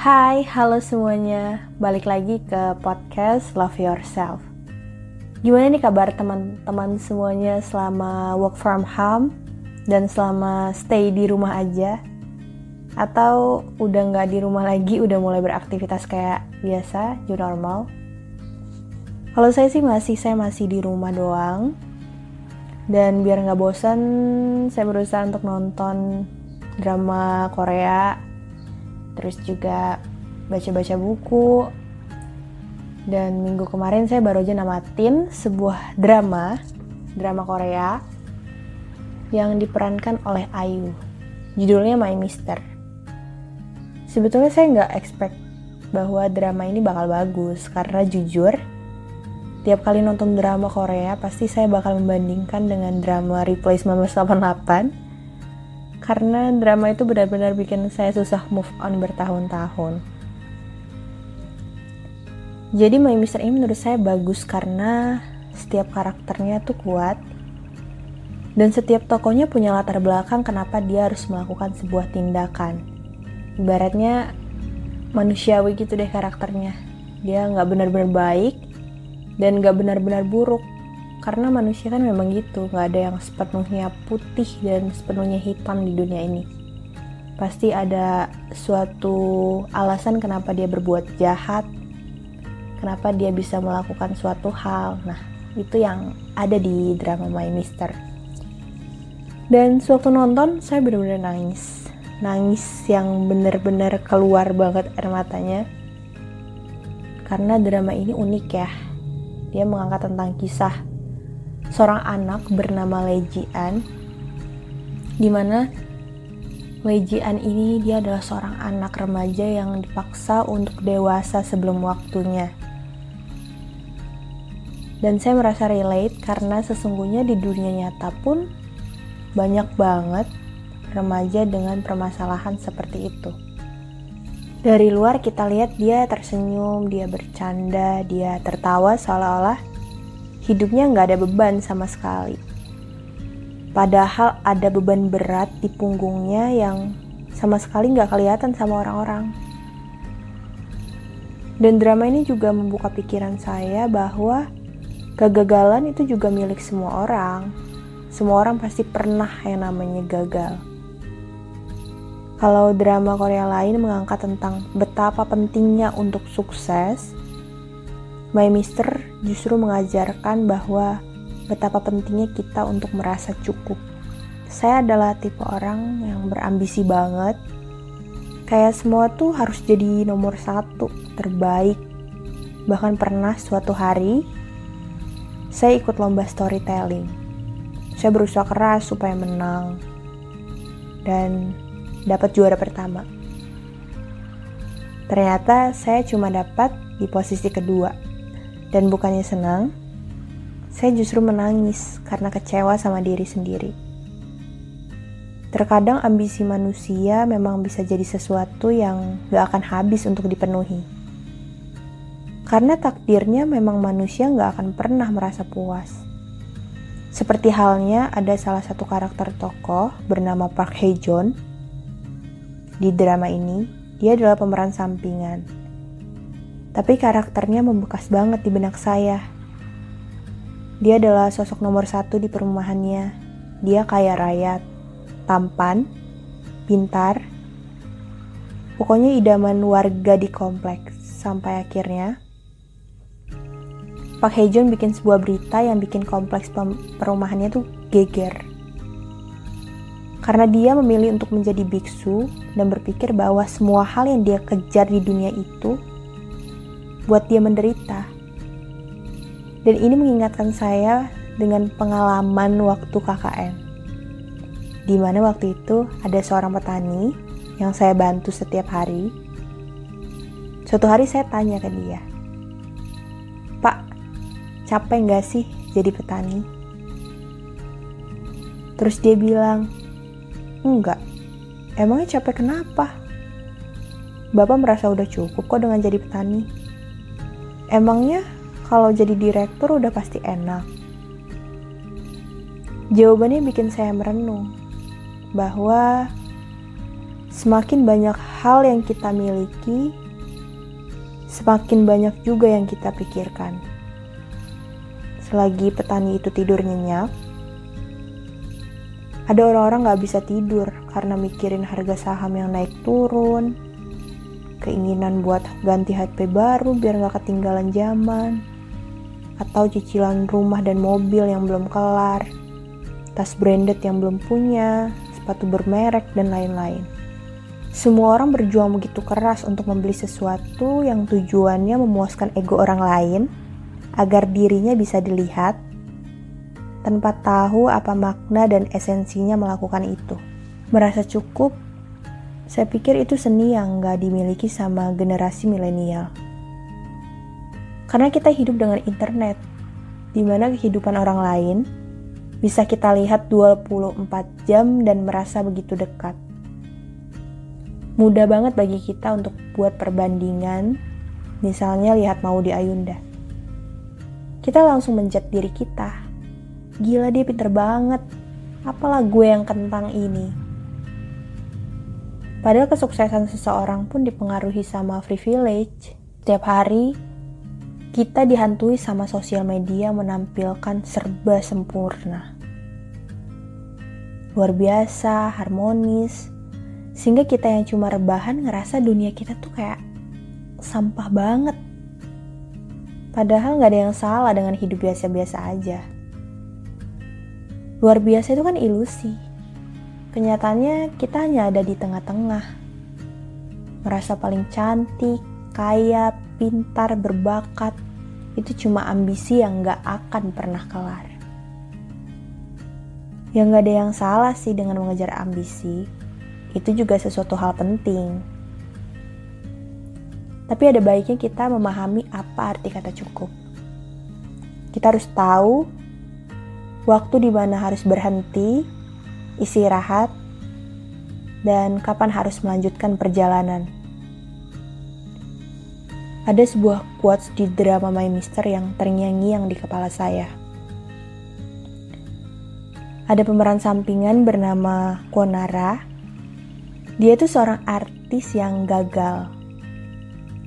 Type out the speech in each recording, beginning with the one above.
Hai, halo semuanya. Balik lagi ke podcast Love Yourself. Gimana nih kabar teman-teman semuanya selama work from home dan selama stay di rumah aja? Atau udah nggak di rumah lagi, udah mulai beraktivitas kayak biasa, new normal? Kalau saya sih masih, saya masih di rumah doang. Dan biar nggak bosan, saya berusaha untuk nonton drama Korea terus juga baca-baca buku. Dan minggu kemarin saya baru aja namatin sebuah drama drama Korea yang diperankan oleh Ayu. Judulnya My Mister. Sebetulnya saya nggak expect bahwa drama ini bakal bagus karena jujur tiap kali nonton drama Korea pasti saya bakal membandingkan dengan drama Replay 1988 karena drama itu benar-benar bikin saya susah move on bertahun-tahun. Jadi My Mister ini menurut saya bagus karena setiap karakternya tuh kuat dan setiap tokonya punya latar belakang kenapa dia harus melakukan sebuah tindakan. Ibaratnya manusiawi gitu deh karakternya. Dia nggak benar-benar baik dan nggak benar-benar buruk karena manusia kan memang gitu nggak ada yang sepenuhnya putih dan sepenuhnya hitam di dunia ini. Pasti ada suatu alasan kenapa dia berbuat jahat kenapa dia bisa melakukan suatu hal. Nah itu yang ada di drama My Mister. Dan suatu nonton saya benar-benar nangis. Nangis yang benar-benar keluar banget air matanya. Karena drama ini unik ya. Dia mengangkat tentang kisah seorang anak bernama Lejian di mana Lejian ini dia adalah seorang anak remaja yang dipaksa untuk dewasa sebelum waktunya. Dan saya merasa relate karena sesungguhnya di dunia nyata pun banyak banget remaja dengan permasalahan seperti itu. Dari luar kita lihat dia tersenyum, dia bercanda, dia tertawa seolah-olah hidupnya nggak ada beban sama sekali. Padahal ada beban berat di punggungnya yang sama sekali nggak kelihatan sama orang-orang. Dan drama ini juga membuka pikiran saya bahwa kegagalan itu juga milik semua orang. Semua orang pasti pernah yang namanya gagal. Kalau drama Korea lain mengangkat tentang betapa pentingnya untuk sukses, My Mister justru mengajarkan bahwa betapa pentingnya kita untuk merasa cukup. Saya adalah tipe orang yang berambisi banget. Kayak semua tuh harus jadi nomor satu, terbaik. Bahkan pernah suatu hari, saya ikut lomba storytelling. Saya berusaha keras supaya menang. Dan dapat juara pertama. Ternyata saya cuma dapat di posisi kedua dan bukannya senang, saya justru menangis karena kecewa sama diri sendiri. Terkadang ambisi manusia memang bisa jadi sesuatu yang gak akan habis untuk dipenuhi. Karena takdirnya memang manusia gak akan pernah merasa puas. Seperti halnya ada salah satu karakter tokoh bernama Park Hae Joon. Di drama ini, dia adalah pemeran sampingan tapi karakternya membekas banget di benak saya. Dia adalah sosok nomor satu di perumahannya. Dia kaya raya, tampan, pintar, pokoknya idaman warga di kompleks. Sampai akhirnya, Pak Hejon bikin sebuah berita yang bikin kompleks perumahannya tuh geger. Karena dia memilih untuk menjadi biksu dan berpikir bahwa semua hal yang dia kejar di dunia itu buat dia menderita. Dan ini mengingatkan saya dengan pengalaman waktu KKN. Di mana waktu itu ada seorang petani yang saya bantu setiap hari. Suatu hari saya tanya ke dia, Pak, capek nggak sih jadi petani? Terus dia bilang, enggak. Emangnya capek kenapa? Bapak merasa udah cukup kok dengan jadi petani. Emangnya kalau jadi direktur udah pasti enak? Jawabannya bikin saya merenung bahwa Semakin banyak hal yang kita miliki, semakin banyak juga yang kita pikirkan. Selagi petani itu tidur nyenyak, ada orang-orang gak bisa tidur karena mikirin harga saham yang naik turun, keinginan buat ganti HP baru biar gak ketinggalan zaman, atau cicilan rumah dan mobil yang belum kelar, tas branded yang belum punya, sepatu bermerek, dan lain-lain. Semua orang berjuang begitu keras untuk membeli sesuatu yang tujuannya memuaskan ego orang lain agar dirinya bisa dilihat tanpa tahu apa makna dan esensinya melakukan itu. Merasa cukup, saya pikir itu seni yang gak dimiliki sama generasi milenial. Karena kita hidup dengan internet, di mana kehidupan orang lain bisa kita lihat 24 jam dan merasa begitu dekat mudah banget bagi kita untuk buat perbandingan, misalnya lihat mau di Ayunda. Kita langsung menjat diri kita. Gila dia pinter banget, apalah gue yang kentang ini. Padahal kesuksesan seseorang pun dipengaruhi sama privilege. Setiap hari, kita dihantui sama sosial media menampilkan serba sempurna. Luar biasa, harmonis, sehingga kita yang cuma rebahan ngerasa dunia kita tuh kayak sampah banget. Padahal nggak ada yang salah dengan hidup biasa-biasa aja. Luar biasa itu kan ilusi. Kenyataannya kita hanya ada di tengah-tengah. Merasa paling cantik, kaya, pintar, berbakat. Itu cuma ambisi yang nggak akan pernah kelar. Ya nggak ada yang salah sih dengan mengejar ambisi, itu juga sesuatu hal penting. Tapi ada baiknya kita memahami apa arti kata cukup. Kita harus tahu waktu di mana harus berhenti, istirahat, dan kapan harus melanjutkan perjalanan. Ada sebuah quotes di drama My Mister yang terngiang-ngiang di kepala saya. Ada pemeran sampingan bernama Konara dia itu seorang artis yang gagal.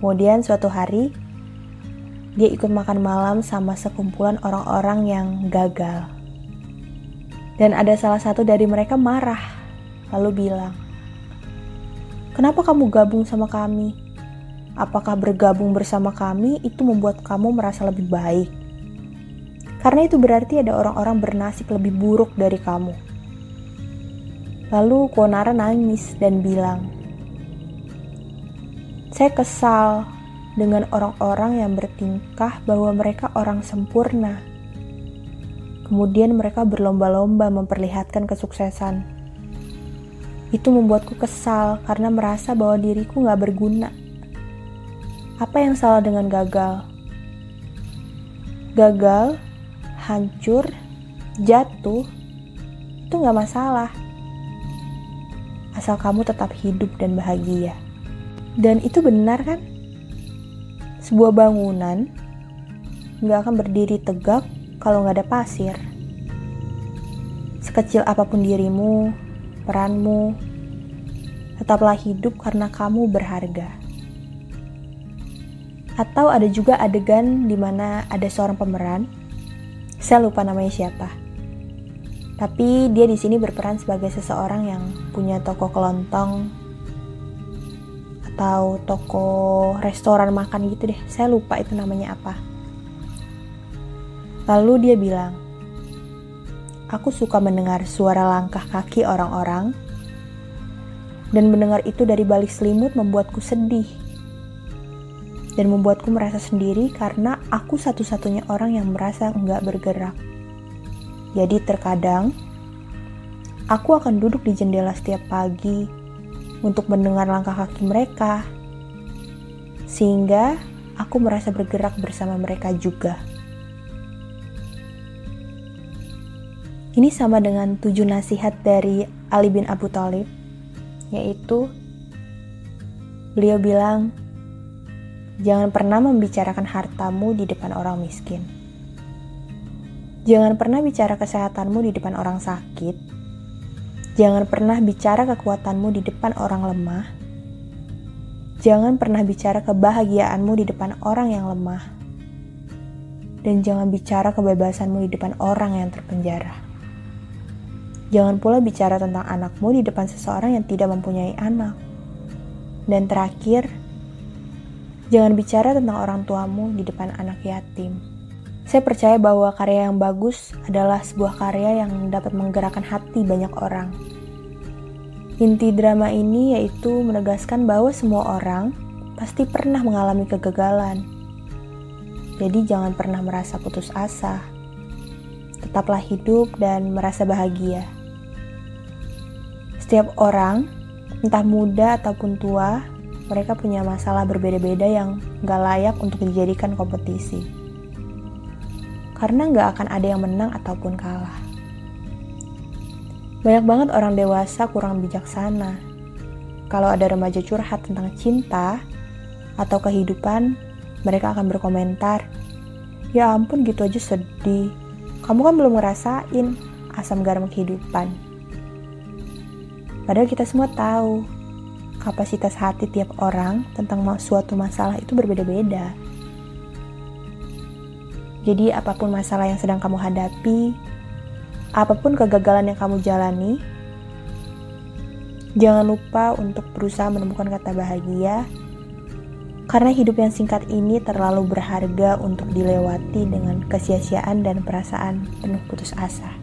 Kemudian suatu hari, dia ikut makan malam sama sekumpulan orang-orang yang gagal. Dan ada salah satu dari mereka marah, lalu bilang, "Kenapa kamu gabung sama kami? Apakah bergabung bersama kami itu membuat kamu merasa lebih baik?" Karena itu berarti ada orang-orang bernasib lebih buruk dari kamu. Lalu Konara nangis dan bilang, "Saya kesal dengan orang-orang yang bertingkah bahwa mereka orang sempurna. Kemudian mereka berlomba-lomba memperlihatkan kesuksesan. Itu membuatku kesal karena merasa bahwa diriku gak berguna. Apa yang salah dengan gagal? Gagal, hancur, jatuh, itu gak masalah asal kamu tetap hidup dan bahagia. Dan itu benar kan? Sebuah bangunan nggak akan berdiri tegak kalau nggak ada pasir. Sekecil apa pun dirimu, peranmu, tetaplah hidup karena kamu berharga. Atau ada juga adegan di mana ada seorang pemeran, saya lupa namanya siapa tapi dia di sini berperan sebagai seseorang yang punya toko kelontong atau toko restoran makan gitu deh. Saya lupa itu namanya apa. Lalu dia bilang, "Aku suka mendengar suara langkah kaki orang-orang dan mendengar itu dari balik selimut membuatku sedih dan membuatku merasa sendiri karena aku satu-satunya orang yang merasa enggak bergerak. Jadi terkadang aku akan duduk di jendela setiap pagi untuk mendengar langkah kaki mereka, sehingga aku merasa bergerak bersama mereka juga. Ini sama dengan tujuh nasihat dari Ali bin Abu Thalib, yaitu beliau bilang, "Jangan pernah membicarakan hartamu di depan orang miskin." Jangan pernah bicara kesehatanmu di depan orang sakit. Jangan pernah bicara kekuatanmu di depan orang lemah. Jangan pernah bicara kebahagiaanmu di depan orang yang lemah. Dan jangan bicara kebebasanmu di depan orang yang terpenjara. Jangan pula bicara tentang anakmu di depan seseorang yang tidak mempunyai anak. Dan terakhir, jangan bicara tentang orang tuamu di depan anak yatim. Saya percaya bahwa karya yang bagus adalah sebuah karya yang dapat menggerakkan hati banyak orang. Inti drama ini yaitu menegaskan bahwa semua orang pasti pernah mengalami kegagalan. Jadi jangan pernah merasa putus asa. Tetaplah hidup dan merasa bahagia. Setiap orang, entah muda ataupun tua, mereka punya masalah berbeda-beda yang gak layak untuk dijadikan kompetisi karena nggak akan ada yang menang ataupun kalah. Banyak banget orang dewasa kurang bijaksana. Kalau ada remaja curhat tentang cinta atau kehidupan, mereka akan berkomentar, Ya ampun gitu aja sedih, kamu kan belum ngerasain asam garam kehidupan. Padahal kita semua tahu, kapasitas hati tiap orang tentang suatu masalah itu berbeda-beda. Jadi, apa pun masalah yang sedang kamu hadapi, apa pun kegagalan yang kamu jalani, jangan lupa untuk berusaha menemukan kata bahagia, karena hidup yang singkat ini terlalu berharga untuk dilewati dengan kesia-siaan dan perasaan penuh putus asa.